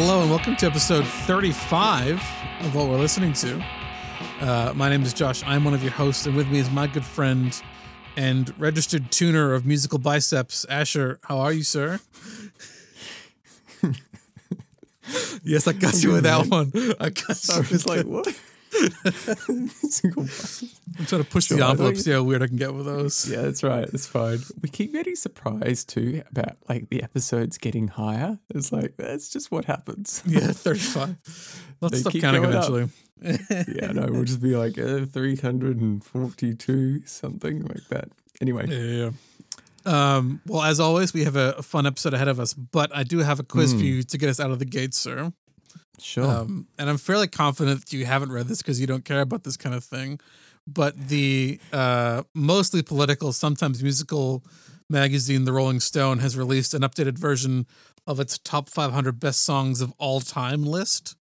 hello and welcome to episode 35 of what we're listening to. Uh, my name is Josh. I'm one of your hosts, and with me is my good friend and registered tuner of musical biceps, Asher. How are you, sir? yes, I got you with that one. I got I you. was with like, what? Single. I'm trying to push Sure, the envelope, see how weird I can get with those. Yeah, that's right. That's fine. We keep getting surprised too about like the episodes getting higher. It's like that's just what happens. Yeah, 35. Let's They stop keep counting going up. eventually. yeah, no, we'll just be like uh, 342, something like that. Anyway, Yeah, yeah. Um, well, as always, we have a, fun episode ahead of us, but I do have a quiz for Mm. you to get us out of the gate, sir. Sure. Um, and I'm fairly confident that you haven't read this because you don't care about this kind of thing. But the uh, mostly political, sometimes musical magazine, The Rolling Stone, has released an updated version of its top 500 best songs of all time list.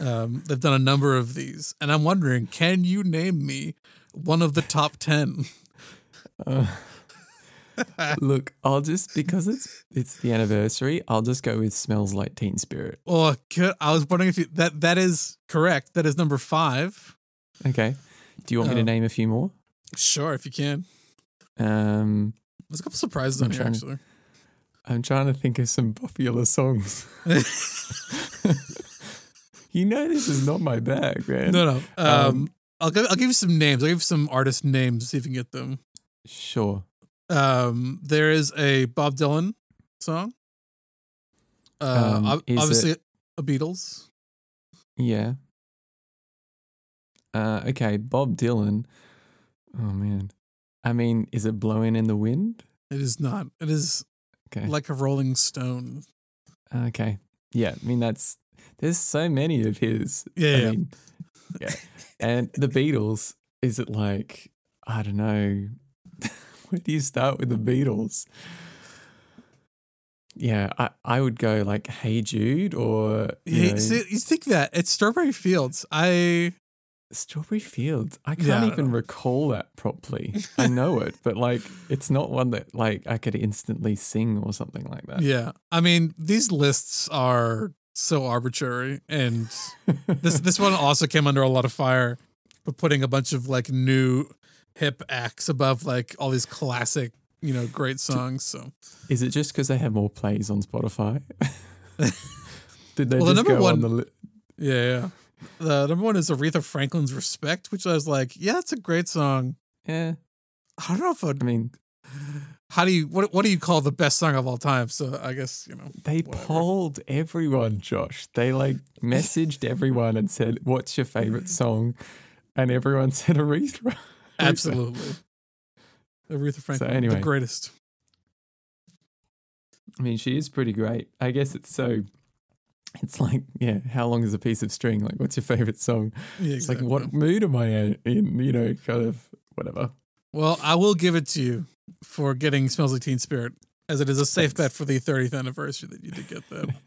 Um, they've done a number of these, and I'm wondering, can you name me one of the top 10? Uh, look, I'll just because it's it's the anniversary. I'll just go with "Smells Like Teen Spirit." Oh, good. I was wondering if you, that that is correct. That is number five. Okay. Do you want me to Um, name a few more? Sure, if you can. Um, There's a couple surprises I'm on here trying to- actually. I'm trying to think of some popular songs. you know, this is not my bag, man. No, no. Um, Um, I'll give I'll give you some names. I'll give you some artist names. See if you can get them. Sure. Um, there is a Bob Dylan song. Uh, Um, obviously a Beatles. Yeah. Uh, okay, Bob Dylan. Oh man. I mean, is it blowing in the wind? It is not. It is Okay. like a Rolling Stone. okay. Yeah. I mean, that's there's so many of his. Yeah, I mean, yeah. And the Beatles. Is it like I don't know? Where do you start with the Beatles? Yeah, I, I would go like Hey Jude or you Yeah, know, see, you think that it's Strawberry Fields. I Strawberry Fields. I can't I don't even recall that properly. I know it, but like it's not one that like I could instantly sing or something like that. yeah. I mean, these lists are so arbitrary, and this this one also came under a lot of fire for putting a bunch of like new hip acts above like all these classic, you know, great songs. So Is it just because they have more plays on Spotify? Did they Well, the number one- on the li- yeah, yeah. The number one is Aretha Franklin's "Respect," which I was like, yeah, it's a great song. Yeah, I don't know if I'd, I mean, how do you what what do you call the best song of all time? So I guess you know they Whatever. polled everyone, Josh. They like messaged everyone and said, "What's your favorite song?" And everyone said Aretha. Absolutely Aretha Franklin, the anyway. greatest. I mean, she is pretty great. I guess it's so. It's like, yeah, how long is a piece of string? Like, what's your favorite song? Yeah, It's like, what mood am I in? You know, kind of whatever. Well, I will give it to you for getting "Smells Like Teen Spirit," as it is a safe Thanks. bet for the 30th anniversary that you did get that.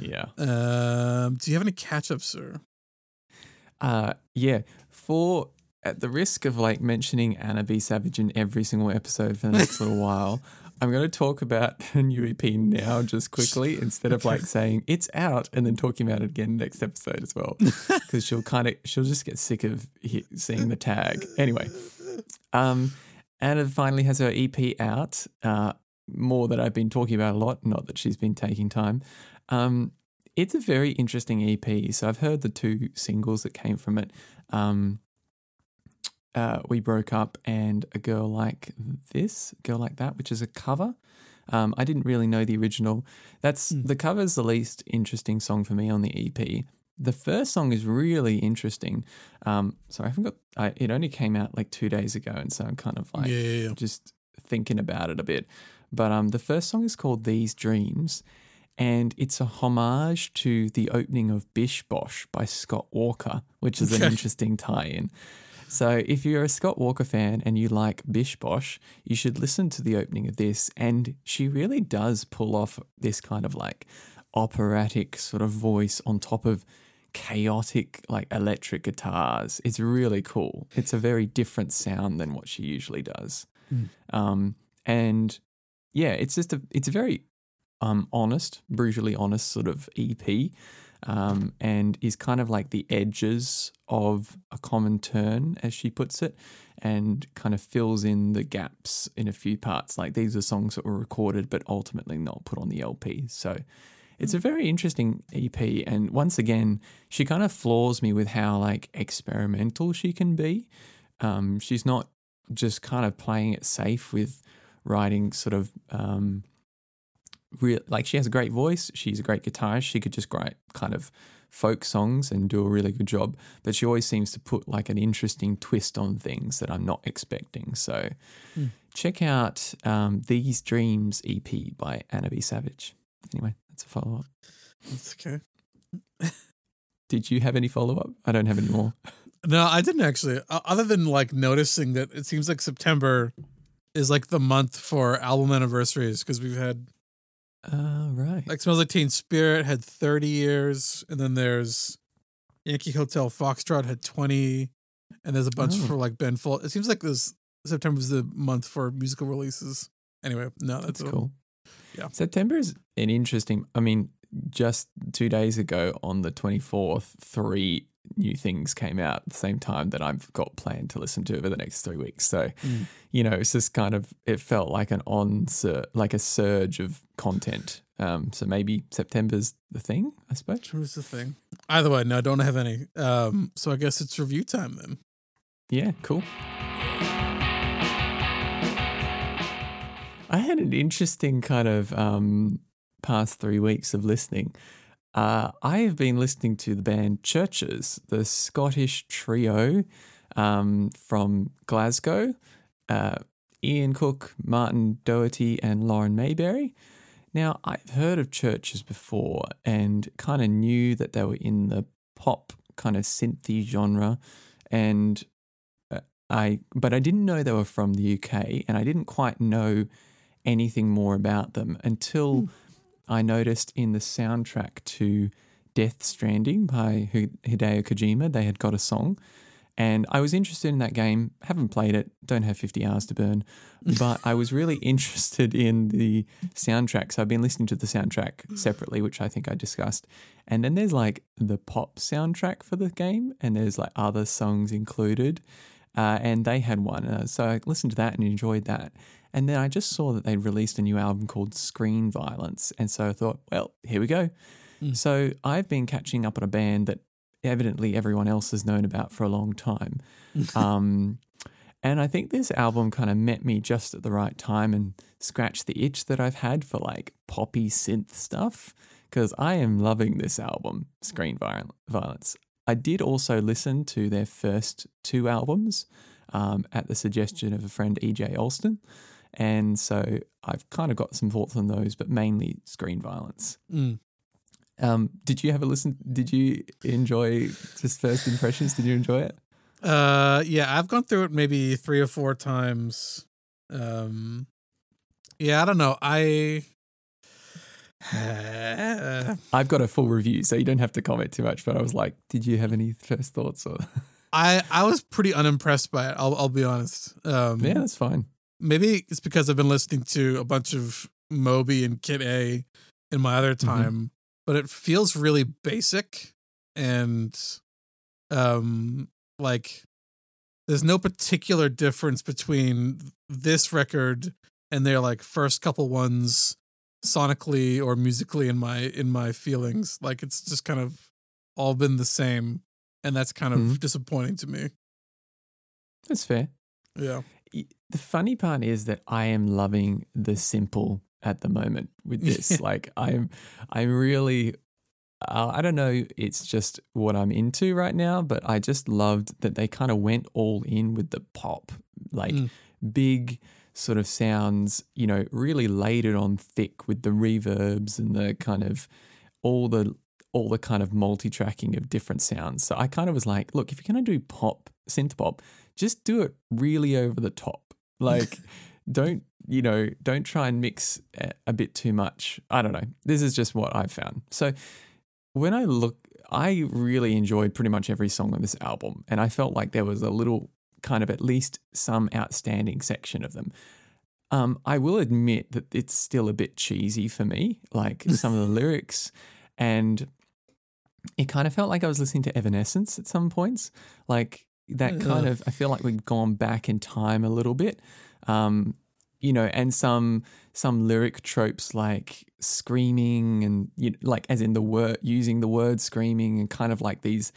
Yeah. um, do you have any catch up, sir? Uh, yeah. For at the risk of like mentioning Anna B. Savage in every single episode for the next little while, I'm going to talk about her new EP now, just quickly, instead of like saying it's out and then talking about it again next episode as well, because she'll kind of she'll just get sick of he- seeing the tag. Anyway, um, Anna finally has her EP out. Uh, more that I've been talking about a lot. Not that she's been taking time. Um, it's a very interesting EP. So I've heard the two singles that came from it. Um, uh, we broke up and a girl like this, girl like that, which is a cover. Um, I didn't really know the original. That's Hmm. the cover's the least interesting song for me on the EP. The first song is really interesting. Um, sorry, I forgot. I, it only came out like two days ago, and so I'm kind of like yeah, just thinking about it a bit. But um, the first song is called These Dreams, and it's a homage to the opening of Bish Bosch by Scott Walker, which is an interesting tie in. So if you're a Scott Walker fan and you like Bish Bosch, you should listen to the opening of this. And she really does pull off this kind of like operatic sort of voice on top of chaotic like electric guitars. It's really cool. It's a very different sound than what she usually does. Mm. Um, and yeah, it's just a it's a very um, honest, brutally honest sort of EP, um, and is kind of like the edges of a common turn, as she puts it, and kind of fills in the gaps in a few parts. Like these are songs that were recorded but ultimately not put on the LP. So it's a very interesting EP, and once again, she kind of floors me with how like experimental she can be. Um, she's not just kind of playing it safe with writing sort of um, real like she has a great voice. She's a great guitarist. She could just write kind of folk songs and do a really good job. But she always seems to put like an interesting twist on things that I'm not expecting. So Mm. check out um, These Dreams EP by Anna B. Savage. Anyway, that's a follow up. That's okay. Did you have any follow up? I don't have any more. No, I didn't actually. Other than like noticing that it seems like September is like the month for album anniversaries because we've had Uh, right. like Smells Like Teen Spirit had 30 years, and then there's Yankee Hotel Foxtrot had 20, and there's a bunch Oh. for like Ben Folds. It seems like this September is the month for musical releases. Anyway, no, that's, That's cool. Yeah. September is an interesting. I mean, just two days ago on the 24th, three new things came out at the same time that I've got planned to listen to over the next three weeks. So, Mm. you know, it's just kind of, it felt like an on, like a surge of content. Um, so maybe September's the thing, I suppose. Here's the thing. Either way, no, I don't have any. Um, so I guess it's review time then. Yeah, cool. I had an interesting kind of um, past three weeks of listening. Uh, I have been listening to the band CHVRCHES, the Scottish trio um, from Glasgow. Uh, Ian Cook, Martin Doherty, and Lauren Mayberry. Now, I've heard of CHVRCHES before and kind of knew that they were in the pop kind of synthy genre, and uh, I but I didn't know they were from the UK, and I didn't quite know anything more about them until I noticed in the soundtrack to Death Stranding by Hideo Kojima, they had got a song. And I was interested in that game. Haven't played it. Don't have 50 hours to burn. But I was really interested in the soundtrack. So I've been listening to the soundtrack separately, which I think I discussed. And then there's like the pop soundtrack for the game, and there's like other songs included. Uh, and they had one. Uh, so I listened to that and enjoyed that. And then I just saw that they'd released a new album called Screen Violence. And so I thought, well, here we go. Mm. So I've been catching up on a band that evidently everyone else has known about for a long time. um, and I think this album kind of met me just at the right time and scratched the itch that I've had for like poppy synth stuff because I am loving this album, Screen Viol- Violence. I did also listen to their first two albums um, at the suggestion of a friend, EJ Alston. And so I've kind of got some thoughts on those, but mainly Screen Violence. Mm. Um, did you have a listen? Did you enjoy just first impressions? Did you enjoy it? Uh, yeah, I've gone through it maybe three or four times. Um, yeah, I don't know. I I've got a full review, so you don't have to comment too much. But I was like, did you have any first thoughts? Or I I was pretty unimpressed by it. I'll I'll be honest. Um, yeah, that's fine. Maybe it's because I've been listening to a bunch of Moby and Kid A in my other time, but it feels really basic and um like there's no particular difference between this record and their like first couple ones sonically or musically in my in my feelings like it's just kind of all been the same and that's kind of Mhm. disappointing to me That's fair. yeah The funny part is that I am loving the simple at the moment with this. like I'm, I'm really. Uh, I don't know. It's just what I'm into right now, but I just loved that they kind of went all in with the pop, like Mm. big sort of sounds. You know, really laid it on thick with the reverbs and the kind of all the all the kind of multi-tracking of different sounds. So I kind of was like, look, if you're gonna do pop, synth pop, just do it really over the top. Like, don't you know? Don't try and mix a- bit too much. I don't know. This is just what I've found. So when I look, I really enjoyed pretty much every song on this album, and I felt like there was a little kind of at least some outstanding section of them. Um, I will admit that it's still a bit cheesy for me, like some of the lyrics, and it kind of felt like I was listening to Evanescence at some points. Like that kind of, I feel like we've gone back in time a little bit. Um, you know, and some some lyric tropes like screaming and you like as in the word using the word screaming and kind of like these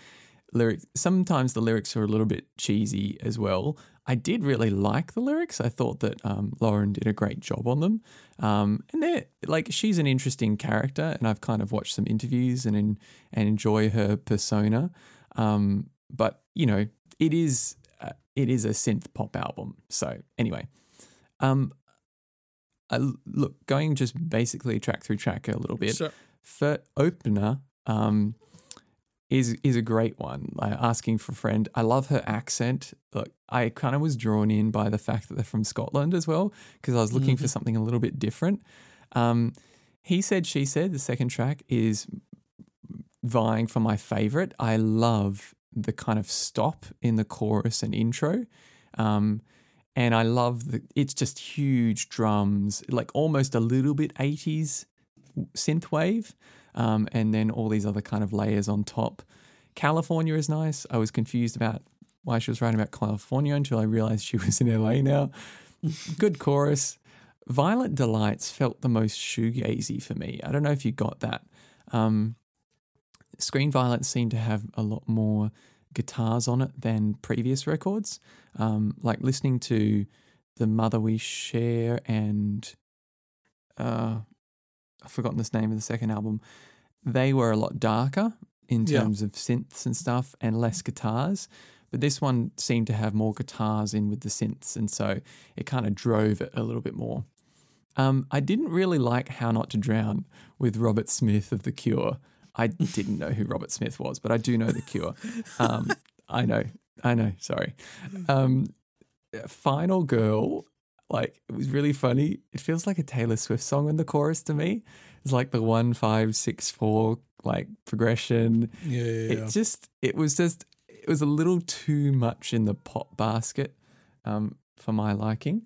lyrics. Sometimes the lyrics are a little bit cheesy as well. I did really like the lyrics. I thought that um, Lauren did a great job on them. Um, and they're like she's an interesting character, and I've kind of watched some interviews and en- and enjoy her persona. Um, but you know, it is uh, it is a synth pop album. So anyway, um, I, look going just basically track through track a little bit Sure. for opener um, is is a great one. Like asking for a friend. I love her accent. Look, I kind of was drawn in by the fact that they're from Scotland as well because I was looking for something a little bit different. Um, he said, she said. The second track is vying for my favorite. I love the kind of stop in the chorus and intro. Um, and I love the it's just huge drums, like almost a little bit 80s synth wave, um, and then all these other kind of layers on top. California is nice. I was confused about why she was writing about California until I realized she was in LA now. Good chorus. Violent Delights felt the most shoegazy for me. I don't know if you got that. Um, Screen Violence seemed to have a lot more guitars on it than previous records. Um, like listening to The Mother We Share and uh, I've forgotten this name of the second album. They were a lot darker in Yeah. terms of synths and stuff and less guitars. But this one seemed to have more guitars in with the synths, and so it kind of drove it a little bit more. Um, I didn't really like How Not to Drown with Robert Smith of The Cure. I didn't know who Robert Smith was, but I do know The Cure. Um, I know, I know, sorry. Um, Final Girl, like, it was really funny. It feels like a Taylor Swift song in the chorus to me. It's like the one, five, six, four, like progression Yeah, yeah, yeah. it just it was just it was a little too much in the pop basket um, for my liking.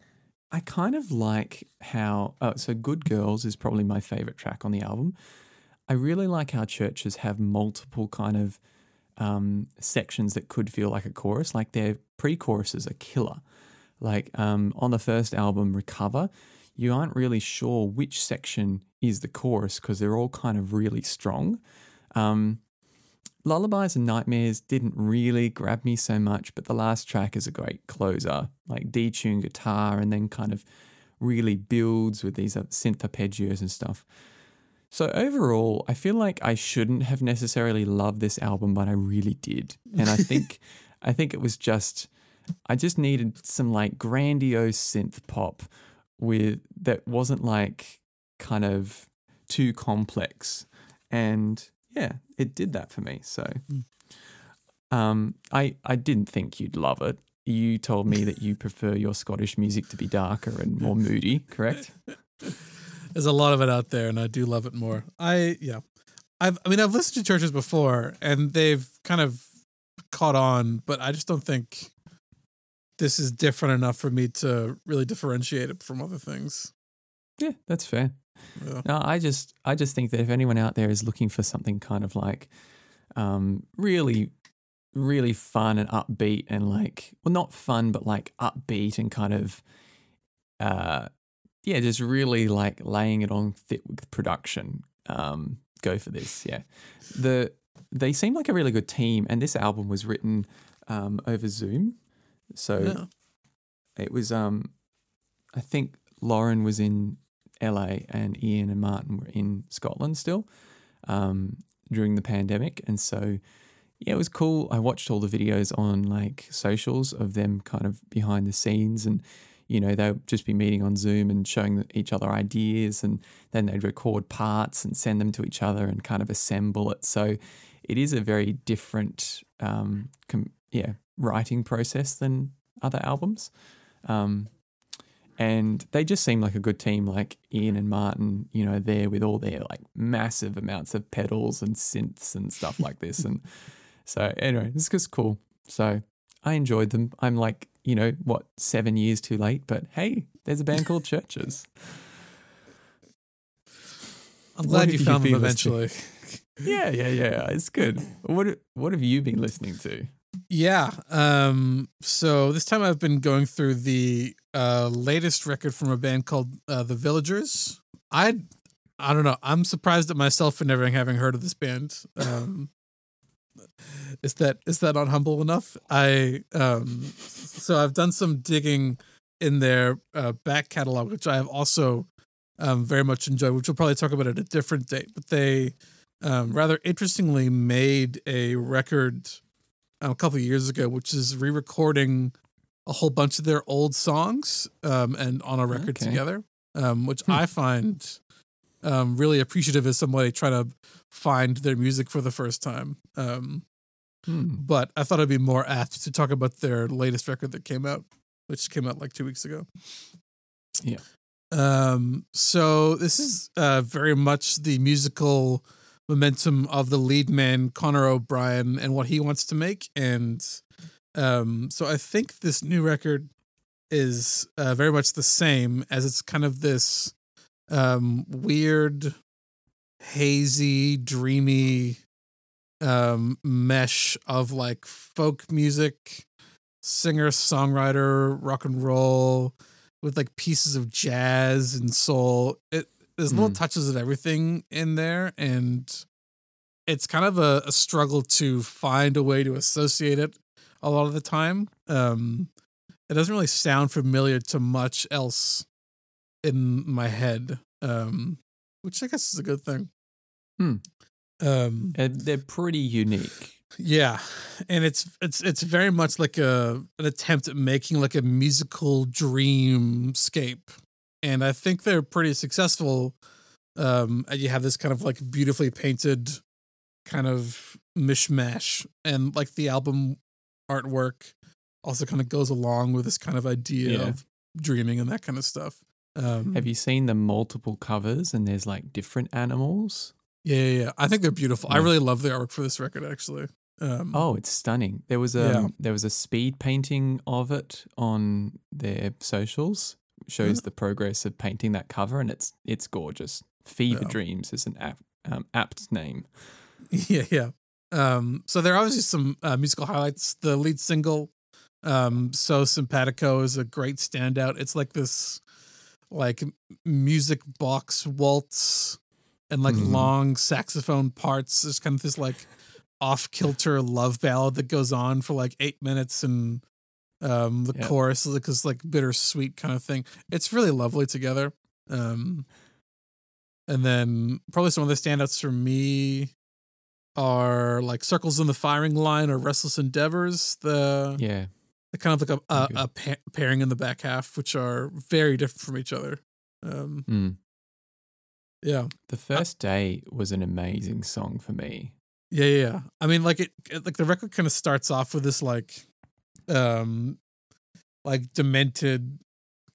I kind of like how oh, so Good Girls is probably my favorite track on the album. I really like how CHVRCHES have multiple kind of um, sections that could feel like a chorus. Like their pre-choruses are killer. Like um, on the first album, Recover, you aren't really sure which section is the chorus because they're all kind of really strong. Um, Lullabies and Nightmares didn't really grab me so much, but the last track is a great closer, like detuned guitar, and then kind of really builds with these uh, synth arpeggios and stuff. So overall, I feel like I shouldn't have necessarily loved this album, but I really did, and I think, I think it was just, I just needed some like grandiose synth pop with that wasn't like kind of too complex, and yeah, it did that for me. So, um, I I didn't think you'd love it. You told me that you prefer your Scottish music to be darker and more moody, correct? There's a lot of it out there, and I do love it more. I yeah, I've I mean I've listened to CHVRCHES before, and they've kind of caught on, but I just don't think this is different enough for me to really differentiate it from other things. Yeah, that's fair. Yeah. No, I just I just think that if anyone out there is looking for something kind of like um really really fun and upbeat and like well not fun but like upbeat and kind of uh yeah, just really like laying it on thick with production. Um go for this. Yeah. The they seem like a really good team and this album was written um over Zoom. So Yeah. it was um I think Lauren was in LA and Ian and Martin were in Scotland still um, during the pandemic. And so, yeah, it was cool. I watched all the videos on like socials of them kind of behind the scenes and, you know, they'll just be meeting on Zoom and showing each other ideas and then they'd record parts and send them to each other and kind of assemble it. So it is a very different, um, com- yeah, writing process than other albums. Um, and they just seem like a good team like ian and martin you know there with all their like massive amounts of pedals and synths and stuff like this and so anyway it's just cool so i enjoyed them i'm like you know, what, seven years too late. But hey, there's a band called CHVRCHES. I'm glad you you found them been listening- eventually. Yeah, yeah, yeah. It's good. What What have you been listening to? Yeah. Um. So this time I've been going through the uh latest record from a band called uh, The Villagers. I I don't know. I'm surprised at myself for never having heard of this band. Um. Is that is that not humble enough? I um. So I've done some digging in their uh, back catalog, which I have also um very much enjoyed. Which we'll probably talk about at a different date. But they um rather interestingly made a record um, a couple of years ago, which is re-recording a whole bunch of their old songs um, and on a record Okay. together, um, which Hmm. I find um, really appreciative as somebody trying to find their music for the first time. Um, Hmm. but I thought it'd be more apt to talk about their latest record that came out, which came out like two weeks ago. Yeah. Um. So this is uh very much the musical momentum of the lead man Conor O'Brien and what he wants to make, and um. So I think this new record is uh, very much the same as it's kind of this um weird, hazy, dreamy um mesh of like folk music singer songwriter rock and roll with like pieces of jazz and soul it there's little Mm. touches of everything in there and it's kind of a, a struggle to find a way to associate it a lot of the time um it doesn't really sound familiar to much else in my head um which i guess is a good thing Hmm. um Uh, they're pretty unique. yeah, and it's it's it's very much like a an attempt at making like a musical dreamscape, and I think they're pretty successful. Um, and you have this kind of like beautifully painted kind of mishmash, and like the album artwork also kind of goes along with this kind of idea Yeah. of dreaming and that kind of stuff. Um, Have you seen the multiple covers and there's like different animals? yeah, yeah, yeah. I think they're beautiful. I really love the artwork for this record, actually. Um, Oh, it's stunning. There was a Yeah. there was a speed painting of it on their socials. Shows the progress of painting that cover, and it's it's gorgeous. Fever Yeah. Dreams is an apt, um, apt name. Yeah, yeah. Um, so there are obviously some uh, musical highlights. The lead single, um, "So Simpatico," is a great standout. It's like this, like music box waltz and like Mhm. long saxophone parts. There's kind of this like off kilter love ballad that goes on for like eight minutes, and um, the Yeah. chorus is like this like bittersweet kind of thing. It's really lovely together. Um, and then probably some of the standouts for me are like Circles in the Firing Line or Restless Endeavors, the, Yeah, kind of like a, a, a pa- pairing in the back half, which are very different from each other. Um, Mm. yeah. the first day was an amazing song for me. Yeah, yeah, yeah. I mean, like it, it- like the record kind of starts off with this like, um, like demented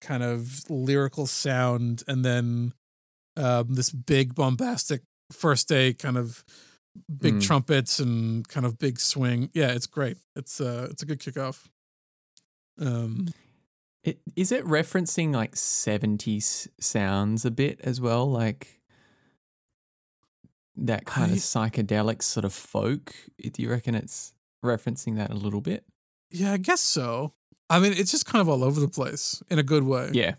kind of lyrical sound, and then um, this big bombastic first day kind of big Mm. trumpets and kind of big swing. Yeah, it's great. It's uh, it's a good kickoff. Um, It, is it referencing like 70s sounds a bit as well? Like that kind I- of psychedelic sort of folk? Do you reckon it's referencing that a little bit? yeah, I guess so. I mean, it's just kind of all over the place in a good way. Yeah.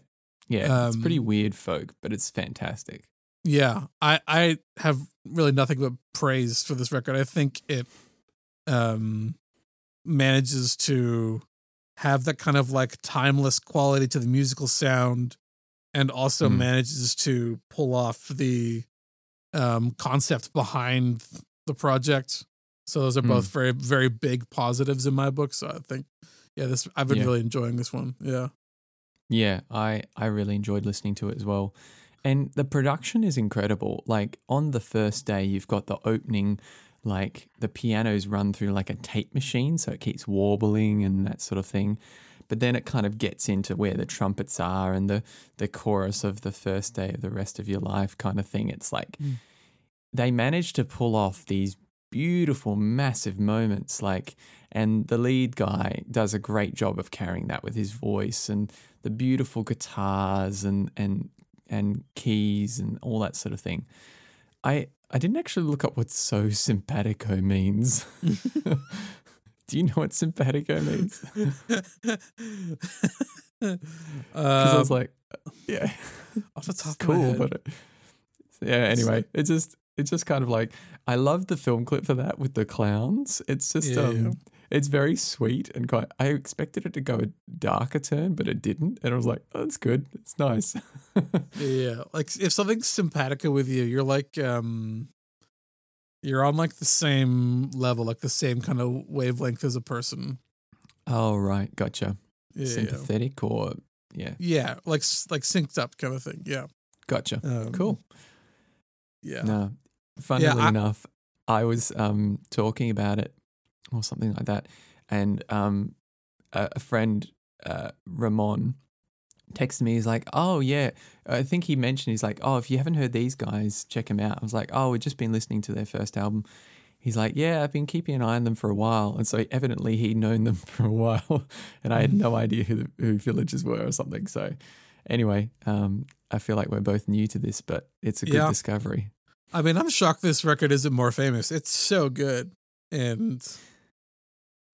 Yeah. it's pretty Um, weird folk, but it's fantastic. Yeah, I I have really nothing but praise for this record. I think it um manages to have that kind of like timeless quality to the musical sound and also Mhm. manages to pull off the um concept behind the project. So those are both very very big positives in my book. So I think yeah, this I've been Yeah. really enjoying this one. Yeah. Yeah, I I really enjoyed listening to it as well. And the production is incredible. Like on the first day you've got the opening like the pianos run through like a tape machine so it keeps warbling and that sort of thing. But then it kind of gets into where the trumpets are and the the chorus of the first day of the rest of your life kind of thing. It's like Mm. they managed to pull off these beautiful, massive moments. Like, and the lead guy does a great job of carrying that with his voice and the beautiful guitars and and and keys and all that sort of thing. I I didn't actually look up what so simpatico means. Do you know what simpatico means? Because I was Um, like, yeah, off the top it's of my cool, but it, yeah. Anyway, it just it's just kind of like I love the film clip for that with the clowns. It's just Yeah, um, yeah. It's very sweet and quite. I expected it to go a darker turn, but it didn't, and I was like, oh, that's good. It's nice. Yeah, like if something's simpatico with you, you're like um you're on like the same level, like the same kind of wavelength as a person. oh right, gotcha. Yeah, yeah. Sympathetic or yeah, Yeah, like like synced up kind of thing. Yeah. gotcha. Um, Cool. Yeah. No, funnily I- enough, I was um, talking about it or something like that, and um, a, a friend, uh, Ramon, texted me. He's like, "Oh yeah, I think he mentioned. He's like, oh, if you haven't heard these guys, check them out." I was like, "Oh, we've just been listening to their first album." He's like, "Yeah, I've been keeping an eye on them for a while," and so evidently he'd known them for a while, and I had no idea who the, who Villages were or something. So, anyway, um, I feel like we're both new to this, but it's a good Yeah. discovery. I mean, I'm shocked this record isn't more famous. It's so good. And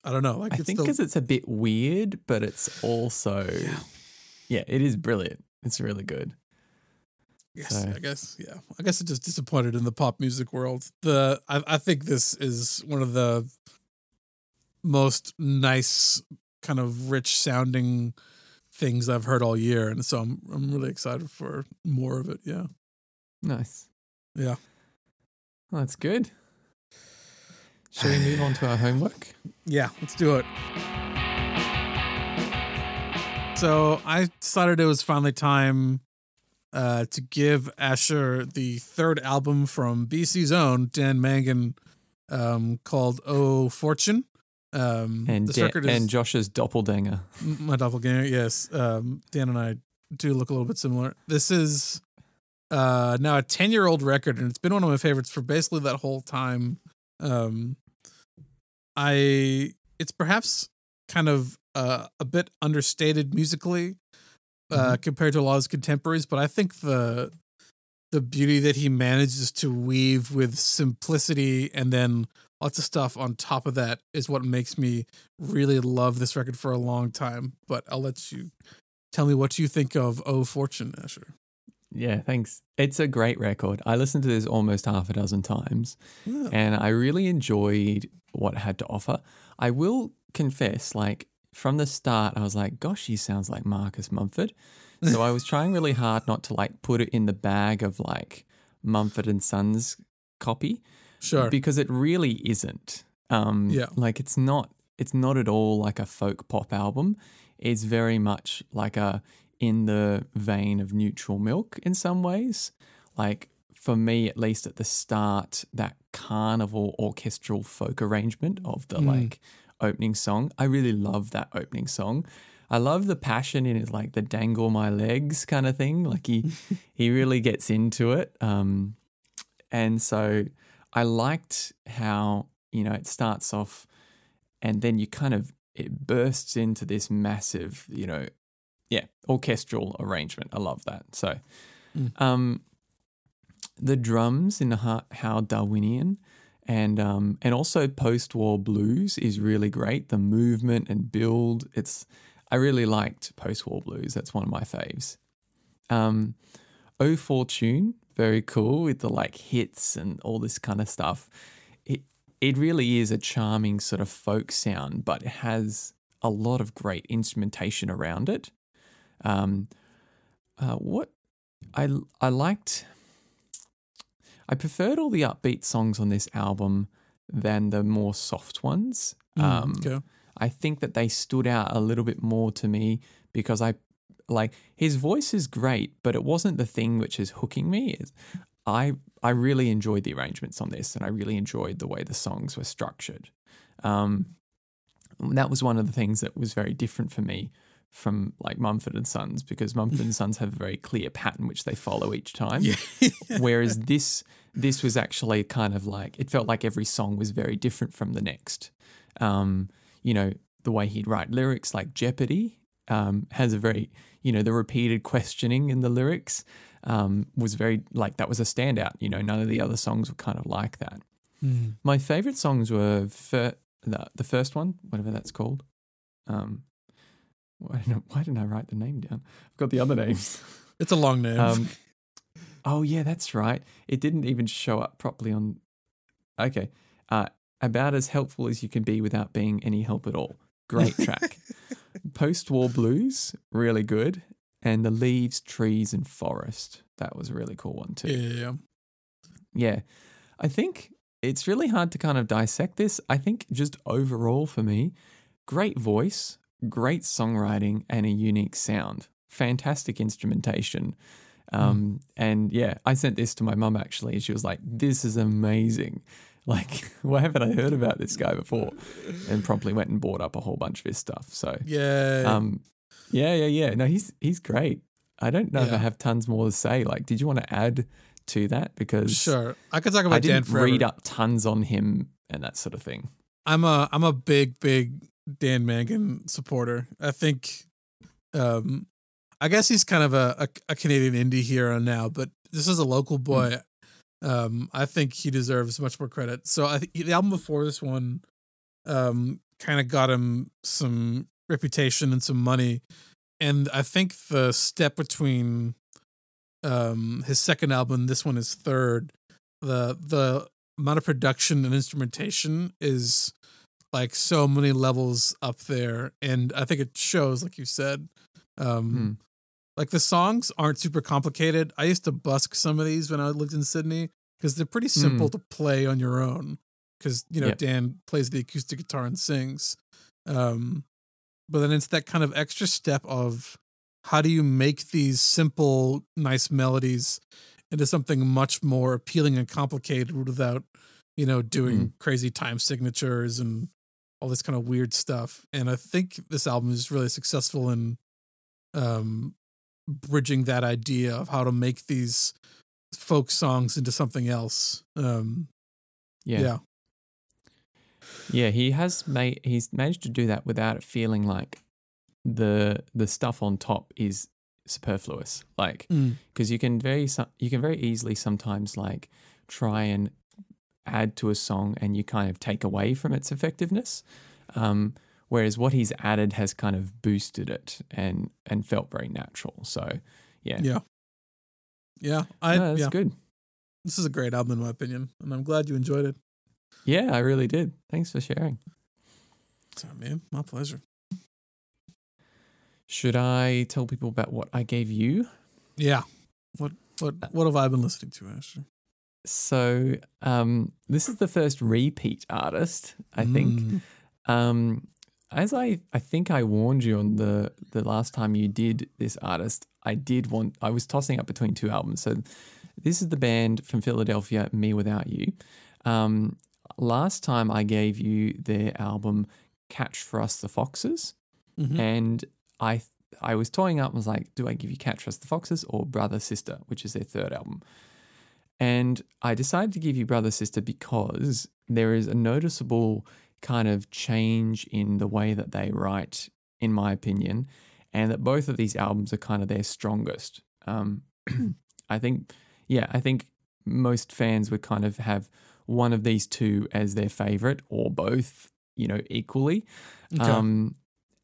I don't know, like I think the- because it's a bit weird, but it's also Yeah. yeah. it is brilliant. It's really good. Yes, So- I guess. Yeah, I guess it just disappointed in the pop music world. The I, I think this is one of the most nice, kind of rich sounding things I've heard all year, and so I'm I'm really excited for more of it. Yeah, Nice. yeah. Well, that's good. Shall we move on to our homework? Yeah, let's do it. So I decided it was finally time uh, to give Asher the third album from BC's own Dan Mangan, um, called "Oh Fortune." Um, And this Dan- record is and Josh's doppelganger. My doppelganger. Yes, um, Dan and I do look a little bit similar. This is uh, now a ten-year-old record, and it's been one of my favorites for basically that whole time. Um, I it's perhaps kind of uh, a bit understated musically uh, compared to a lot of his contemporaries, but I think the the beauty that he manages to weave with simplicity and then lots of stuff on top of that is what makes me really love this record for a long time. But I'll let you tell me what you think of Oh Fortune, Asher. Yeah, thanks. It's a great record. I listened to this almost half a dozen times. Yeah. and I really enjoyed what it had to offer. I will confess, like from the start, I was like, "Gosh, he sounds like Marcus Mumford." So I was trying really hard not to like put it in the bag of like Mumford and Sons copy Sure. because it really isn't. Um, Yeah. like it's not. It's not at all like a folk pop album. It's very much like a in the vein of Neutral Milk in some ways. Like for me, at least at the start, that carnival orchestral folk arrangement of the Mm. like opening song. I really love that opening song. I love the passion in it, like the dangle my legs kind of thing. Like he he really gets into it. Um, and so I liked how you know it starts off, and then you kind of it bursts into this massive, you know, yeah, orchestral arrangement. I love that. So, Mm. um, the drums in the how, how Darwinian and um, and also post-war blues is really great. The movement and build, it's I really liked post-war blues. That's one of my faves. Um, oh Fortune, very cool with the like hits and all this kind of stuff. It it really is a charming sort of folk sound, but it has a lot of great instrumentation around it. Um, uh, what I I liked. I preferred all the upbeat songs on this album than the more soft ones. Mm, Um, okay. I think that they stood out a little bit more to me because I like his voice is great, but it wasn't the thing which is hooking me. I I really enjoyed the arrangements on this, and I really enjoyed the way the songs were structured. Um, that was one of the things that was very different for me from like Mumford and Sons because Mumford and Sons have a very clear pattern which they follow each time. Yeah. Whereas this this was actually kind of like it felt like every song was very different from the next. Um, you know, the way he'd write lyrics like Jeopardy um, has a very, you know, the repeated questioning in the lyrics um, was very like that was a standout. You know, none of the other songs were kind of like that. Mm. My favorite songs were fir- the, the first one, whatever that's called. Um, why didn't, I, why didn't I write the name down? I've got the other names. It's a long name. Um, oh yeah, that's right. It didn't even show up properly on. Okay, uh, about as helpful as you can be without being any help at all. Great track. Post-war blues, really good, and the leaves, trees, and forest. That was a really cool one too. yeah, yeah, yeah. Yeah. I think it's really hard to kind of dissect this. I think just overall for me, great voice, great songwriting, and a unique sound. Fantastic instrumentation. Um, And yeah, I sent this to my mum actually. and She was like, This is amazing. Like, why haven't I heard about this guy before? And promptly went and bought up a whole bunch of his stuff. So, Yeah. um, yeah, yeah, yeah. No, he's he's great. I don't know if I have tons more to say. Like, did you want to add to that? Because sure. I could talk about I didn't forever. read up tons on him and that sort of thing. I'm a I'm a big big Dan Mangan supporter. I think, um, I guess he's kind of a, a, a Canadian indie hero now, but this is a local boy. Um, I think he deserves much more credit. So I think the album before this one, um, kind of got him some reputation and some money, and I think the step between, um, his second album, this one is third. The the amount of production and instrumentation is like so many levels up there and i think it shows like you said um Hmm. like the songs aren't super complicated i used to busk some of these when i lived in sydney because they're pretty simple to play on your own because you know Yep. dan plays the acoustic guitar and sings um but then it's that kind of extra step of how do you make these simple nice melodies into something much more appealing and complicated without you know doing crazy time signatures and all this kind of weird stuff and i think this album is really successful in um bridging that idea of how to make these folk songs into something else um Yeah. yeah Yeah, he has made he's managed to do that without it feeling like the the stuff on top is superfluous. Like Mm. because you can very you can very easily sometimes like try and add to a song and you kind of take away from its effectiveness. Um, whereas what he's added has kind of boosted it and and felt very natural. So yeah, yeah yeah i No, that's yeah good. this is a great album in my opinion and i'm glad you enjoyed it Yeah, I really did. Thanks for sharing. so man my pleasure Should I tell people about what I gave you? yeah what what what have i been listening to asher So, um, this is the first repeat artist, I think. Mm. Um, as I, I think I warned you on the the last time you did this artist, I did want I was tossing up between two albums. So this is the band from Philadelphia, Me Without You. Um, last time I gave you their album Catch for Us the Foxes, Mhm. and I I was toying up and was like, do I give you Catch for Us the Foxes or Brother Sister, which is their third album? And I decided to give you Brother Sister because there is a noticeable kind of change in the way that they write, in my opinion, and that both of these albums are kind of their strongest. Um, I think, yeah, I think most fans would kind of have one of these two as their favorite or both, you know, equally. Okay. Um,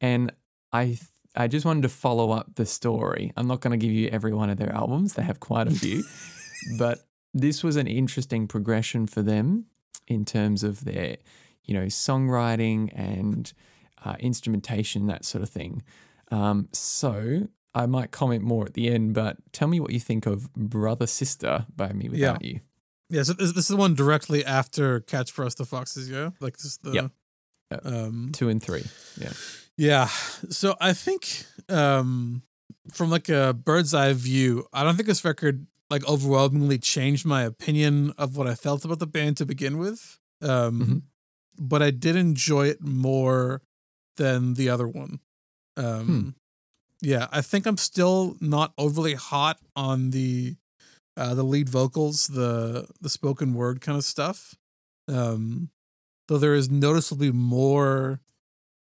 and I I just wanted to follow up the story. I'm not going to give you every one of their albums; they have quite a few, but this was an interesting progression for them in terms of their, you know, songwriting and uh, instrumentation, that sort of thing. Um, so I might comment more at the end, but tell me what you think of Brother Sister by Me Without You. Yeah, so this, this is the one directly after Catch for Us the Foxes, yeah? Like this is the Yep. Yep. um Two and three. Yeah. yeah. So I think um from like a bird's eye view, I don't think this record like overwhelmingly changed my opinion of what I felt about the band to begin with. Um Mhm. but I did enjoy it more than the other one. Um yeah, I think I'm still not overly hot on the uh the lead vocals, the the spoken word kind of stuff. Um though there is noticeably more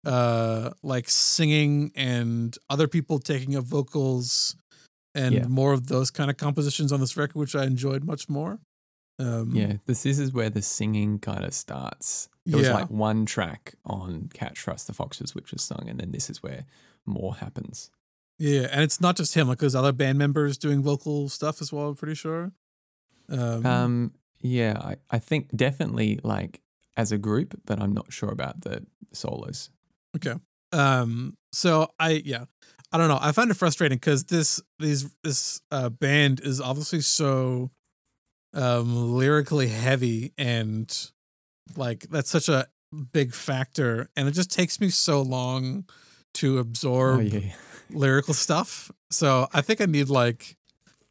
uh like singing and other people taking up vocals and Yeah. more of those kind of compositions on this record which I enjoyed much more. Um Yeah, this, this is where the singing kind of starts. There was like one track on Catch for Us the Foxes, which was sung, and then this is where more happens. Yeah, and it's not just him. Like there's other band members doing vocal stuff as well. I'm pretty sure. Um, Um, yeah, I, I think definitely like as a group, but I'm not sure about the solos. Okay. Um. So I yeah, I don't know. I find it frustrating because this these this uh band is obviously so um lyrically heavy and like that's such a big factor, and it just takes me so long to absorb Oh yeah, lyrical stuff. So I think I need like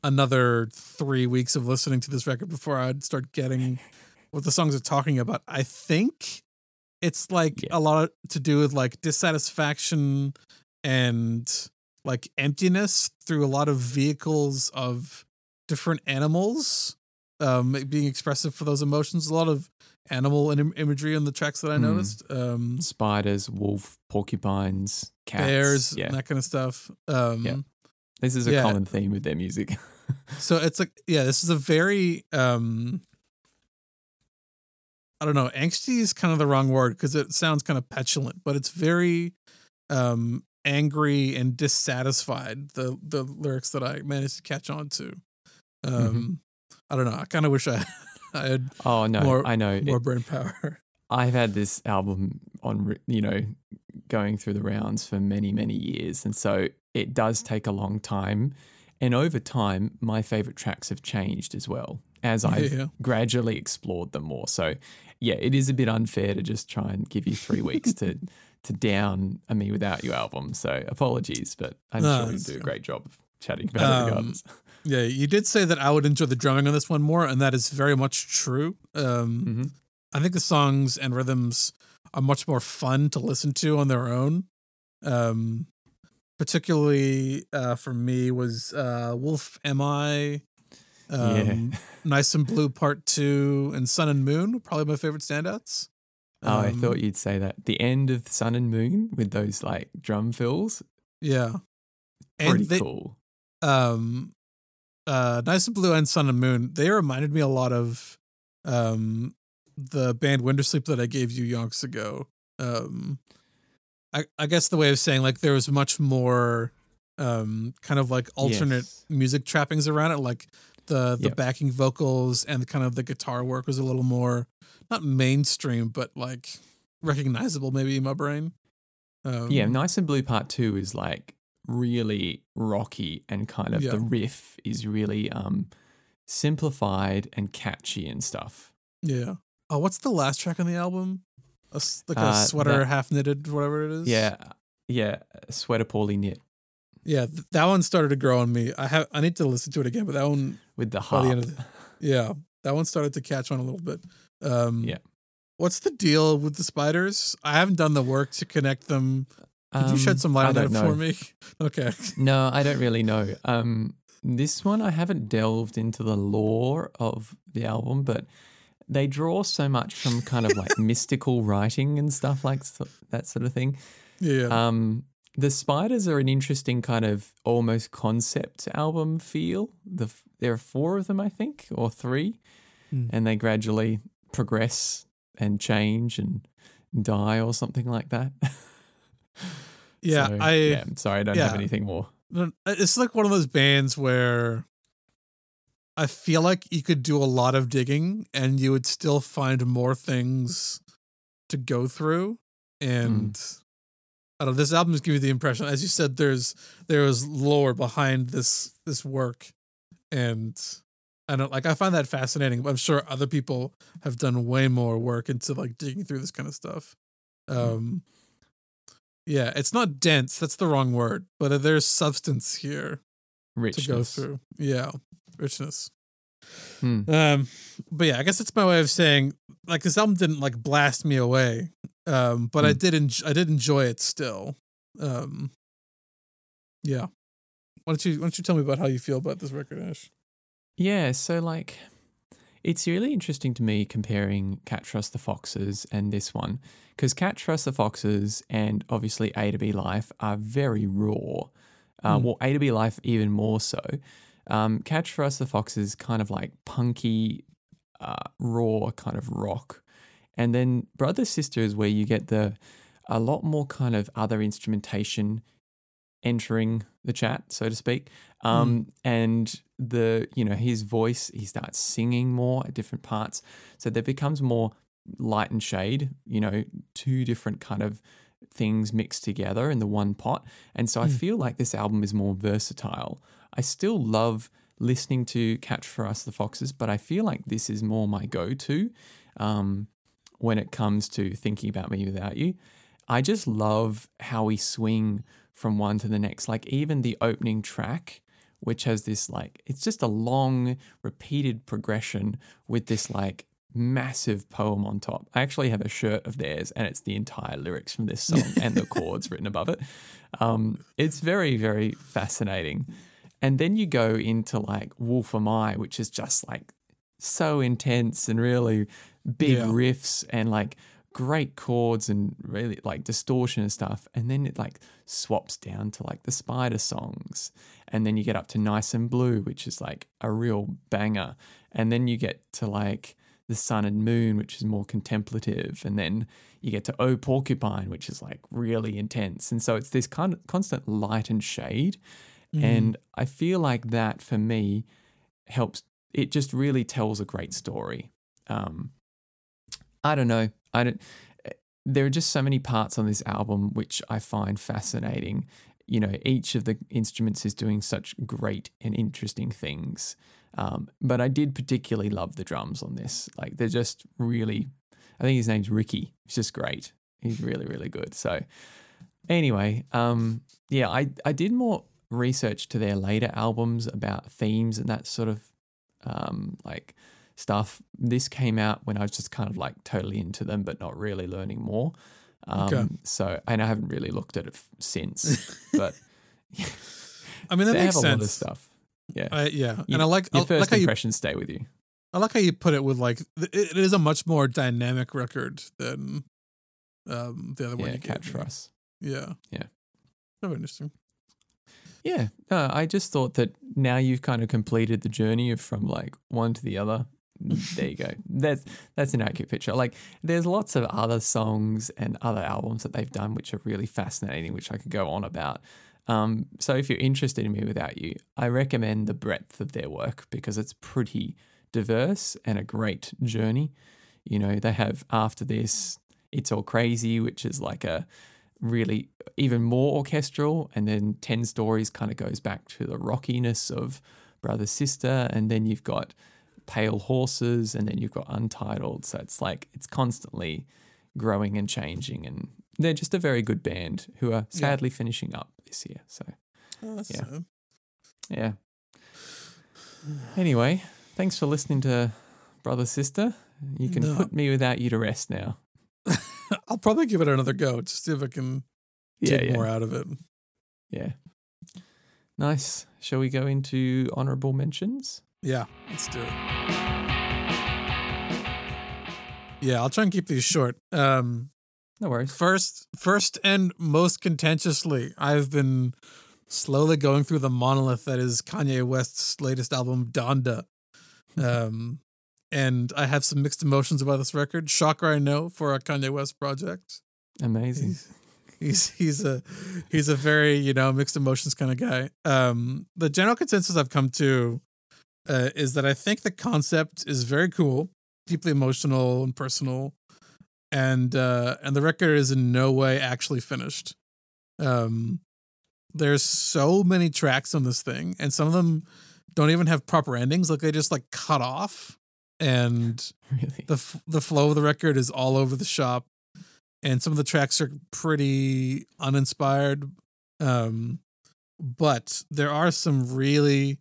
another three weeks of listening to this record before I'd start getting what the songs are talking about. I think it's like Yeah. a lot to do with like dissatisfaction and like emptiness through a lot of vehicles of different animals um being expressive for those emotions a lot of animal im- imagery in the tracks that i Hmm. noticed um spiders, wolf, porcupines, cats. bears Yeah, that kind of stuff um Yeah. this is a yeah. common theme with their music. so it's like yeah this is a very um i don't know angsty is kind of the wrong word because it sounds kind of petulant but it's very um angry and dissatisfied the the lyrics that i managed to catch on to um i don't know i kind of wish i i had oh no, More- I know. It- more brain power I've had this album on, you know, going through the rounds for many, many years. And so it does take a long time. And over time, my favorite tracks have changed as well as I've Yeah. gradually explored them more. So, yeah, it is a bit unfair to just try and give you three weeks to, to down a mewithoutYou album. So, apologies, but I'm No, sure you do a great job of chatting about it Um, regardless. yeah you did say that i would enjoy the drumming on this one more and that is very much true um Mhm. I think the songs and rhythms are much more fun to listen to on their own. Um, particularly uh, for me was uh, Wolf Am I, um, Yeah. Nice and Blue Part Two, and Sun and Moon. Probably my favorite standouts. Oh, I Um, thought you'd say that. The end of Sun and Moon with those like drum fills, yeah, pretty and they, cool. um, uh, Nice and Blue and Sun and Moon. They reminded me a lot of um the band Wintersleep that I gave you yonks ago. Um, I I guess the way of saying like there was much more um kind of like alternate Yes. music trappings around it, like the the Yep. backing vocals and kind of the guitar work was a little more not mainstream but like recognizable maybe in my brain. Um, Yeah, Nice and Blue Part 2 is like really rocky and kind of Yeah. the riff is really um simplified and catchy and stuff. yeah. Oh, what's the last track on the album? A like a Uh, sweater that- half knitted, whatever it is. Yeah. Yeah, sweater poorly knit yeah. th- that one started to grow on me. I have I need to listen to it again, but that one with the by the end of the, yeah, that one started to catch on a little bit. Um, Yeah. What's the deal with the spiders? I haven't done the work to connect them. Could you shed Um, some light on that know. for me? Okay. No, I don't really know. Um, this one I haven't delved into the lore of the album, but they draw so much from kind of like mystical writing and stuff like so, that sort of thing. Yeah. Um, the Spiders are an interesting kind of almost concept album feel. The there are four of them, I think, or three, Hmm. and they gradually progress and change and die or something like that. yeah. So, I. yeah, sorry, I don't have anything more. It's like one of those bands where I feel like you could do a lot of digging and you would still find more things to go through. And I don't know, this album is giving you the impression, as you said, there's there is lore behind this this work. And I don't like I find that fascinating. But I'm sure other people have done way more work into like digging through this kind of stuff. Um yeah, it's not dense, that's the wrong word, but there's substance here Richness. to go through. Yeah, richness. Hmm. Um, but yeah, I guess it's my way of saying like this album didn't like blast me away, um, but I Hmm. did. En- I did enjoy it still. Um, Yeah. Why don't you Why don't you tell me about how you feel about this record, Ash? Yeah, so like it's really interesting to me comparing Catch for Us the Foxes and this one because Catch for Us the Foxes and obviously A to B Life are very raw. Uh, Mm. Well, A to B Life even more so. Um, Catch for Us the Foxes kind of like punky, uh, raw kind of rock, and then Brother Sister is where you get the a lot more kind of other instrumentation entering the chat, so to speak. Um, and the you know his voice, he starts singing more at different parts, so there becomes more light and shade. You know, two different kind of things mixed together in the one pot, and so I Mm. feel like this album is more versatile. I still love listening to Catch for Us the Foxes, but I feel like this is more my go-to um, when it comes to thinking about me without you. I just love how we swing from one to the next. Like even the opening track, which has this like it's just a long repeated progression with this like massive poem on top. I actually have a shirt of theirs and it's the entire lyrics from this song and the chords written above it. Um, it's very, very fascinating. And then you go into like Wolf Am I, which is just like so intense and really big Yeah. riffs and like great chords and really like distortion and stuff. And then it like swaps down to like the spider songs. And then you get up to Nice and Blue, which is like a real banger. And then you get to like the Sun and Moon, which is more contemplative. And then you get to Oh Porcupine, which is like really intense. And so it's this kind of constant light and shade. And I feel like that for me helps. It just really tells a great story. Um, I don't know. I don't. eh, There are just so many parts on this album which I find fascinating. You know, each of the instruments is doing such great and interesting things. Um, but I did particularly love the drums on this. Like they're just really. I think his name's Rickie. He's just great. He's really really good. So anyway, um, yeah, I I did more research to their later albums about themes and that sort of um, like stuff. This came out when I was just kind of like totally into them, but not really learning more. Um, Okay. So, and I haven't really looked at it f- since, but I mean, that they have makes a sense. lot of stuff. Yeah. I, yeah, You- and I like I Your like first you impressions stay with you. I like how you put it with like it, it is a much more dynamic record than um the other one Yeah, you catch for us. Yeah, Yeah. Very interesting. Yeah, no, I just thought that now you've kind of completed the journey of from like one to the other. There you go. That's that's an accurate picture. Like, there's lots of other songs and other albums that they've done which are really fascinating, which I could go on about. Um, so if you're interested in mewithoutYou, I recommend the breadth of their work because it's pretty diverse and a great journey. You know, they have after this, It's All Crazy, which is like a really even more orchestral, and then Ten Stories kind of goes back to the rockiness of Brother Sister, and then you've got Pale Horses, and then you've got Untitled. So it's like it's constantly growing and changing, and they're just a very good band who are sadly finishing up this year. So Oh, Yeah. sad. yeah. Anyway, thanks for listening to Brother Sister. You can No. put me without you to rest now. I'll probably give it another go to see if I can Yeah, take yeah, more out of it. yeah. Nice. Shall we go into honorable mentions? Yeah, let's do it. Yeah, I'll try and keep these short. Um, No worries. first, first and most contentiously, I've been slowly going through the monolith that is Kanye West's latest album, Donda. Um, and I have some mixed emotions about this record. Shocker, I know, for a Kanye West project. Amazing. He's he's a he's a very you know mixed emotions kind of guy. Um, the general consensus I've come to uh, is that I think the concept is very cool, deeply emotional and personal, and uh, and the record is in no way actually finished. Um, there's so many tracks on this thing, and some of them don't even have proper endings. Like they just like cut off, and Really. the f- the flow of the record is all over the shop and some of the tracks are pretty uninspired um but there are some really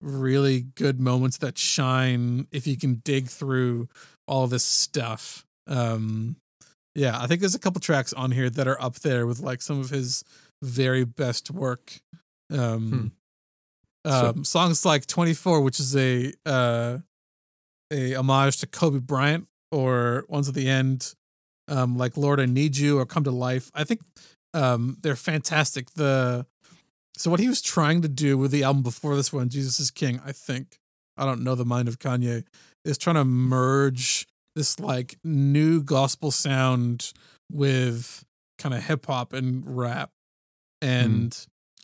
really good moments that shine if you can dig through all this stuff um yeah i think there's a couple tracks on here that are up there with like some of his very best work Um, So- um, songs like 24, which is a uh, a homage to Kobe Bryant, or ones at the end, um, like Lord I Need You or Come to Life. I think um, they're fantastic. The so what he was trying to do with the album before this one, Jesus is King, I think. I don't know the mind of Kanye, is trying to merge this like new gospel sound with kind of hip hop and rap. And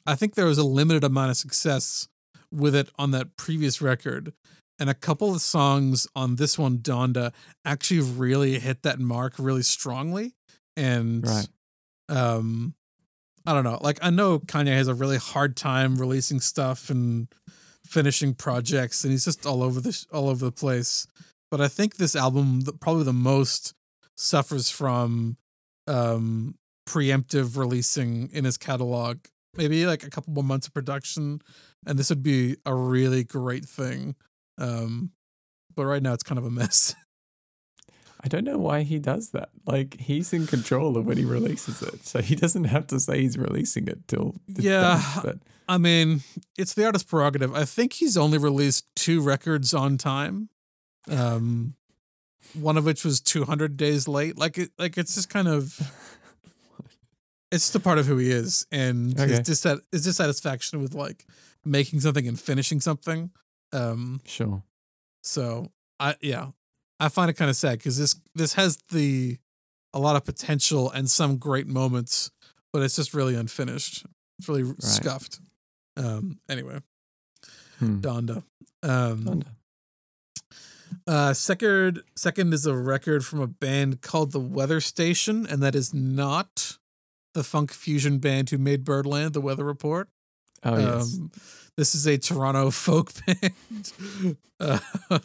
I think there was a limited amount of success with it on that previous record. And a couple of songs on this one, Donda, actually really hit that mark really strongly. And Right. um I don't know. Like I know Kanye has a really hard time releasing stuff and finishing projects and he's just all over the all over the place. But I think this album probably the most suffers from um preemptive releasing in his catalog. Maybe like a couple more months of production and this would be a really great thing. Um but right now it's kind of a mess. I don't know why he does that. Like he's in control of when he releases it, so he doesn't have to say he's releasing it till Yeah. done. But I mean, it's the artist's prerogative. I think he's only released two records on time. Um one of which was 200 days late. Like it like it's just kind of it's the part of who he is and Okay. his, dissat- his dissatisfaction with like making something and finishing something. Um sure, so I yeah, I find it kind of sad cuz this this has the a lot of potential and some great moments, but it's just really unfinished. It's really scuffed. Um anyway, Hmm. Donda. Um, Wonder. uh, second, second is a record from a band called the Weather Station, and that is not the funk fusion band who made Birdland, The Weather Report. Oh yes. Um, this is a Toronto folk band.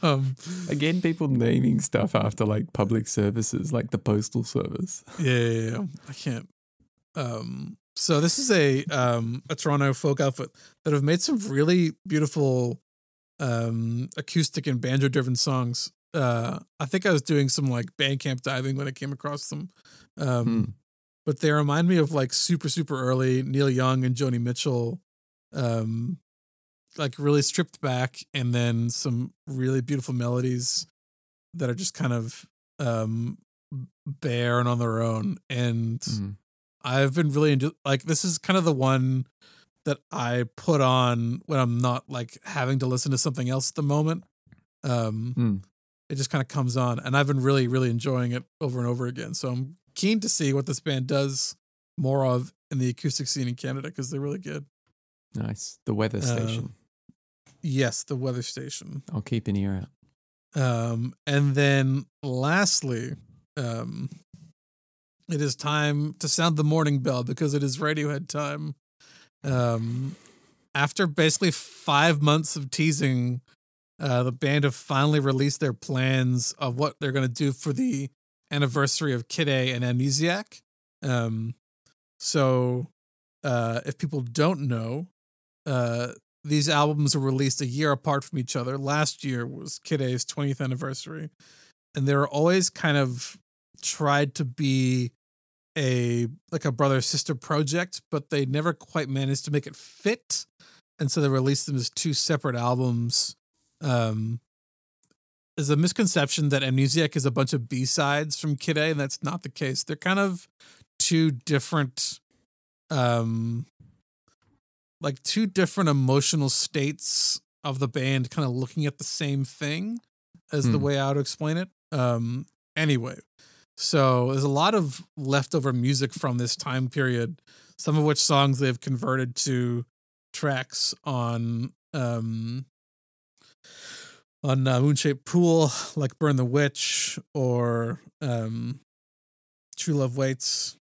um, Again, people naming stuff after like public services, like the postal service. yeah, yeah, yeah, I can't. Um, so this is a um a Toronto folk outfit that have made some really beautiful um acoustic and banjo driven songs. Uh I think I was doing some like Bandcamp diving when I came across them. Um Hmm. but they remind me of like super super early Neil Young and Joni Mitchell um like really stripped back and then some really beautiful melodies that are just kind of um bare and on their own and Mhm. I've been really into like this is kind of the one that I put on when I'm not like having to listen to something else at the moment. Um Hmm. it just kind of comes on and I've been really really enjoying it over and over again. So I'm keen to see what this band does more of in the acoustic scene in Canada cuz they're really good. Nice. The weather Uh, station. Yes, the weather station. I'll keep an ear out. Um, and then lastly, um, it is time to sound the morning bell because it is Radiohead time. Um, after basically five months of teasing, uh, the band have finally released their plans of what they're going to do for the anniversary of Kid A and Amnesiac. Um, so, uh, if people don't know, uh, these albums were released a year apart from each other. Last year was Kid A's 20th anniversary, and they were always kind of tried to be a like a brother sister project, but they never quite managed to make it fit, and so they released them as two separate albums. Um, there's a misconception that Amnesiac is a bunch of B sides from Kid A, and that's not the case. They're kind of two different um like two different emotional states of the band kind of looking at the same thing as the Hmm. way I would explain it. Um anyway, so there's a lot of leftover music from this time period, some of which songs they've converted to tracks on um on uh, Moonshaped Pool, like Burn the Witch or um True Love Waits.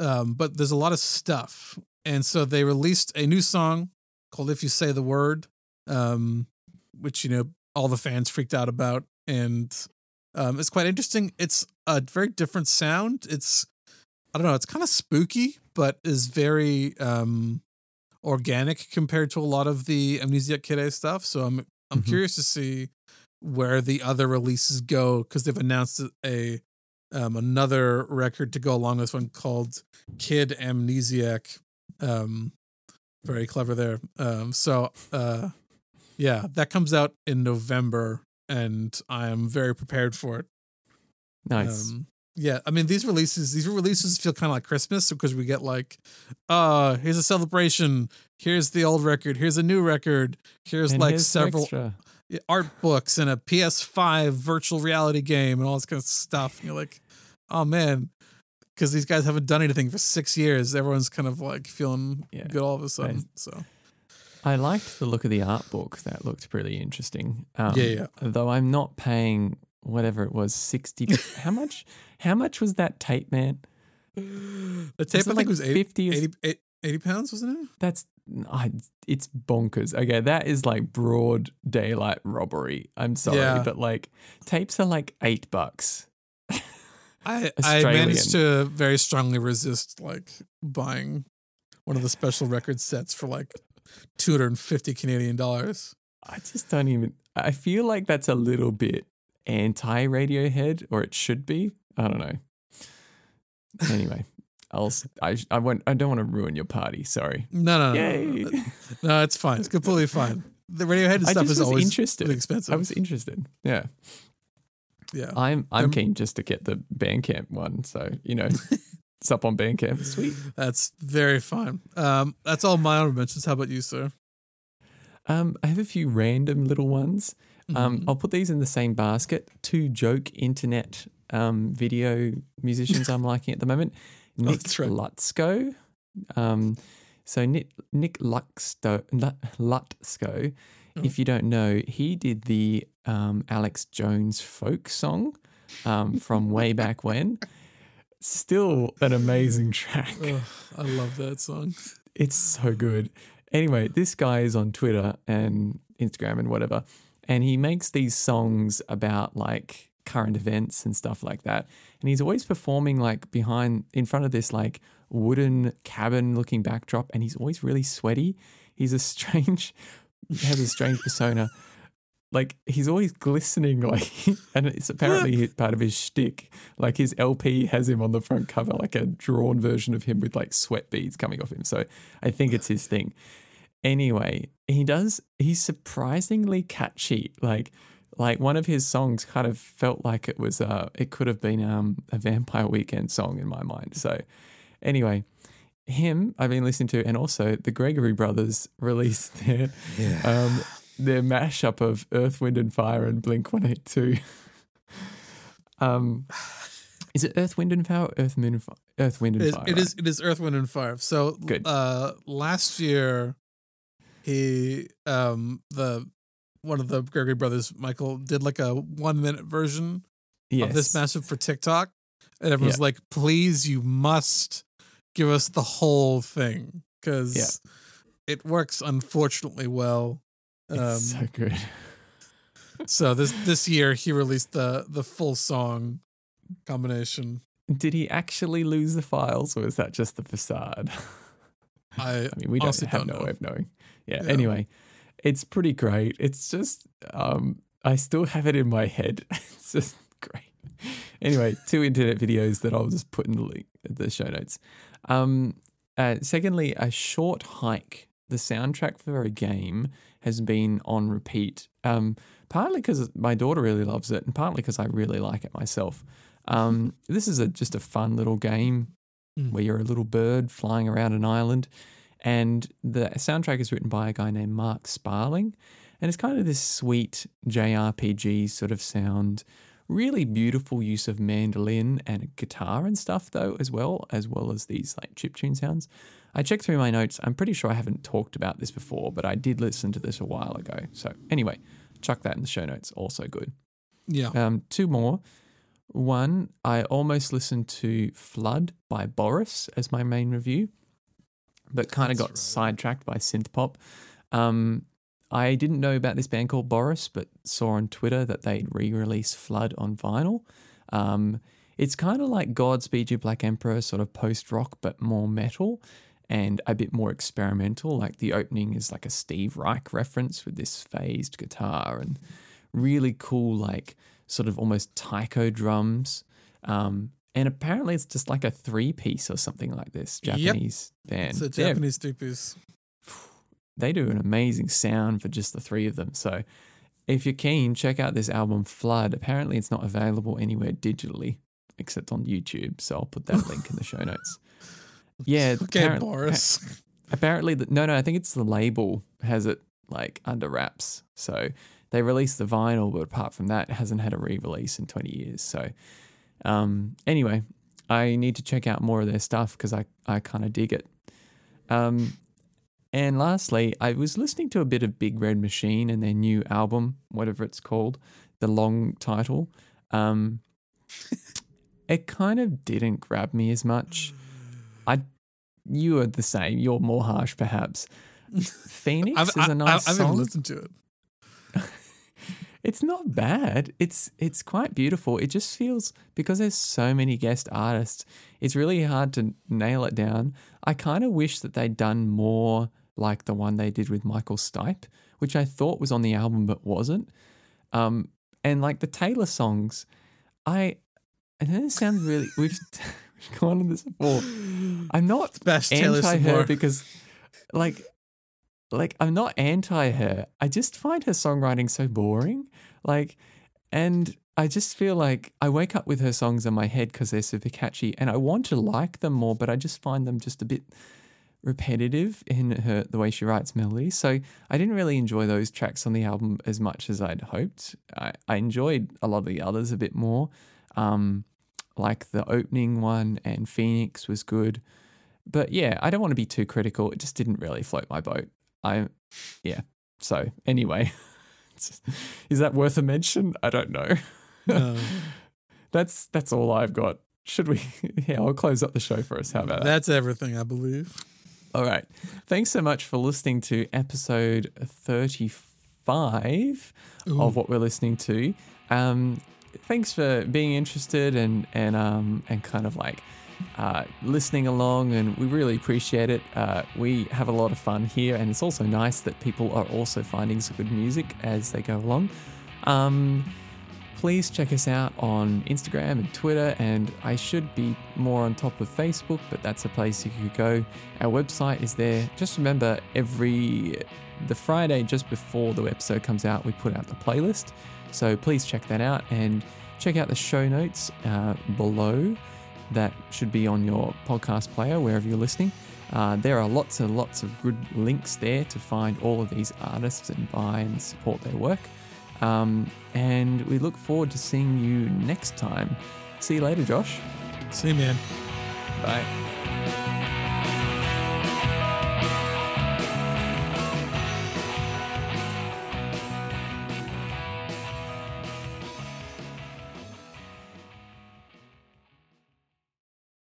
Um, but there's a lot of stuff. And so they released a new song called If You Say the Word, um, which, you know, all the fans freaked out about. And um, it's quite interesting. It's a very different sound. It's, I don't know, it's kind of spooky, but is very um, organic compared to a lot of the Amnesiac Kid A stuff. So I'm, I'm Mhm. curious to see where the other releases go because they've announced a um, another record to go along with this one called Kid Amnesiac. Um, very clever there. Um, so uh, yeah, that comes out in November, and I am very prepared for it. Nice. Um, yeah, I mean these releases, these releases feel kind of like Christmas because we get like, uh, here's a celebration, here's the old record, here's a new record, here's And like here's several extra. art books and a PS5 virtual reality game and all this kind of stuff. And you're like, oh man, because these guys haven't done anything for six years. Everyone's kind of like feeling Yeah. good all of a sudden. So I liked the look of the art book. That looked pretty interesting. Um, Yeah, yeah. Though I'm not paying whatever it was, 60. how much? How much was that tape, man? the tape it I think like was 80, 50 or 80, 80 pounds, wasn't it? That's I, it's bonkers. Okay, that is like broad daylight robbery. I'm sorry, Yeah. but like tapes are like eight bucks. I I managed to very strongly resist like buying one of the special record sets for like 250 Canadian dollars. I just don't even. I feel like that's a little bit anti Radiohead, or it should be. I don't know. Anyway, I'll. I. I won't. I don't want to ruin your party. Sorry. No, no, no, Yay! no, no, it's fine. It's completely fine. The Radiohead stuff is always interested. expensive. I was interested. Yeah. Yeah. I'm. I'm Um, keen just to get the Bandcamp one. So you know, it's up on Bandcamp. Sweet. That's very fine. Um, that's all my honorable mentions. How about you, sir? Um, I have a few random little ones. Um, Mhm. I'll put these in the same basket. Two joke internet um, video musicians I'm liking at the moment. Oh, Nick that's right. Lutsko. Um, so Nick Nick Lutsko, Lut- Lutsko, If you don't know, he did the um, Alex Jones folk song um, from way back when. Still an amazing track. Ugh, I love that song. It's so good. Anyway, this guy is on Twitter and Instagram and whatever, and he makes these songs about like current events and stuff like that. And he's always performing like behind, in front of this like wooden cabin looking backdrop, and he's always really sweaty. He's a strange, has a strange persona. Like he's always glistening, like, and it's apparently part of his shtick. Like his LP has him on the front cover, like a drawn version of him with like sweat beads coming off him. So I think it's his thing. Anyway, he does. He's surprisingly catchy. Like, like one of his songs kind of felt like it was. Uh, it could have been um a Vampire Weekend song in my mind. So, anyway, him I've been listening to, and also the Gregory Brothers released their um their mashup of Earth, Wind and Fire and Blink One Eight Two. Um, is it Earth, Wind and Fire? Earth, Moon, and Fire? Earth, Wind and It is, Fire. it is. It is Earth, Wind, and Fire. So Good. Uh, last year, he um the one of the Gregory brothers, Michael, did like a one minute version yes. of this mashup for TikTok, and everyone's like, "Please, you must give us the whole thing because it works unfortunately well." Um, It's so good. so this this year he released the the full song combination. Did he actually lose the files, or is that just the facade? I I mean, we don't have don't no know. way of knowing. Yeah. Yeah. Anyway, it's pretty great. It's just, um, I still have it in my head. it's just great. Anyway, two internet videos that I'll just put in the link, the show notes. Um, uh, secondly, a short hike. The soundtrack for a game has been on repeat. Um, partly because my daughter really loves it, and partly because I really like it myself. Um, this is a just a fun little game Mm. where you're a little bird flying around an island, and the soundtrack is written by a guy named Mark Sparling, and it's kind of this sweet JRPG sort of sound. Really beautiful use of mandolin and guitar and stuff though as well, as well as these like chip tune sounds. I checked through my notes. I'm pretty sure I haven't talked about this before, but I did listen to this a while ago. So anyway, chuck that in the show notes. Also good. yeah. Um, two more. One, I almost listened to Flood by Boris as my main review, but kind of got right. sidetracked by synth pop. Um, I didn't know about this band called Boris, but saw on Twitter that they'd re-release Flood on vinyl. Um, it's kind of like Godspeed You Black Emperor, sort of post-rock, but more metal and a bit more experimental. Like the opening is like a Steve Reich reference with this phased guitar and really cool, like sort of almost taiko drums. Um, and apparently it's just like a three piece or something like this Yep. Japanese band. It's a Yeah, Japanese two piece. They do an amazing sound for just the three of them. So if you're keen, check out this album Flood. Apparently, it's not available anywhere digitally except on YouTube. So I'll put that link in the show notes. Yeah, Okay, apparent- Boris. apparently the, no no i think it's the label has it like under wraps so they released the vinyl but apart from that it hasn't had a re-release in 20 years so um anyway i need to check out more of their stuff because i i kind of dig it um and lastly i was listening to a bit of big red machine and their new album whatever it's called the long title um it kind of didn't grab me as much i you are the same. You're more harsh, perhaps. Phoenix I've, is I, a nice I've even song. listened to it. It's not bad. It's it's quite beautiful. It just feels because there's so many guest artists. It's really hard to nail it down. I kind of wish that they'd done more like the one they did with Michael Stipe, which I thought was on the album but wasn't. Um, and like the Taylor songs, I I know this sounds really we've we've gone on this before. I'm not anti her more. because like like I'm not anti her. I just find her songwriting so boring. Like and I just feel like I wake up with her songs in my head because they're super catchy and I want to like them more, but I just find them just a bit repetitive in her the way she writes melodies. So I didn't really enjoy those tracks on the album as much as I'd hoped. I, I enjoyed a lot of the others a bit more. Um, like the opening one and Phoenix was good. But yeah, I don't want to be too critical. It just didn't really float my boat. I yeah. So anyway, is that worth a mention? I don't know. No. That's that's all I've got. Should we? Yeah, I'll close up the show for us. How about that? That's everything, I believe. All right. Thanks so much for listening to episode 35 of what we're listening to. Um, thanks for being interested and and um and kind of like uh, listening along, and we really appreciate it. Uh, we have a lot of fun here, and it's also nice that people are also finding some good music as they go along. Um, please check us out on Instagram and Twitter, and I should be more on top of Facebook, but that's a place you could go. Our website is there. Just remember, every the Friday just before the episode comes out, we put out the playlist. So please check that out and check out the show notes uh, below. That should be on your podcast player wherever you're listening. Uh, there are lots and lots of good links there to find all of these artists and buy and support their work. Um, and we look forward to seeing you next time. See you later, Josh. See you, man. Bye.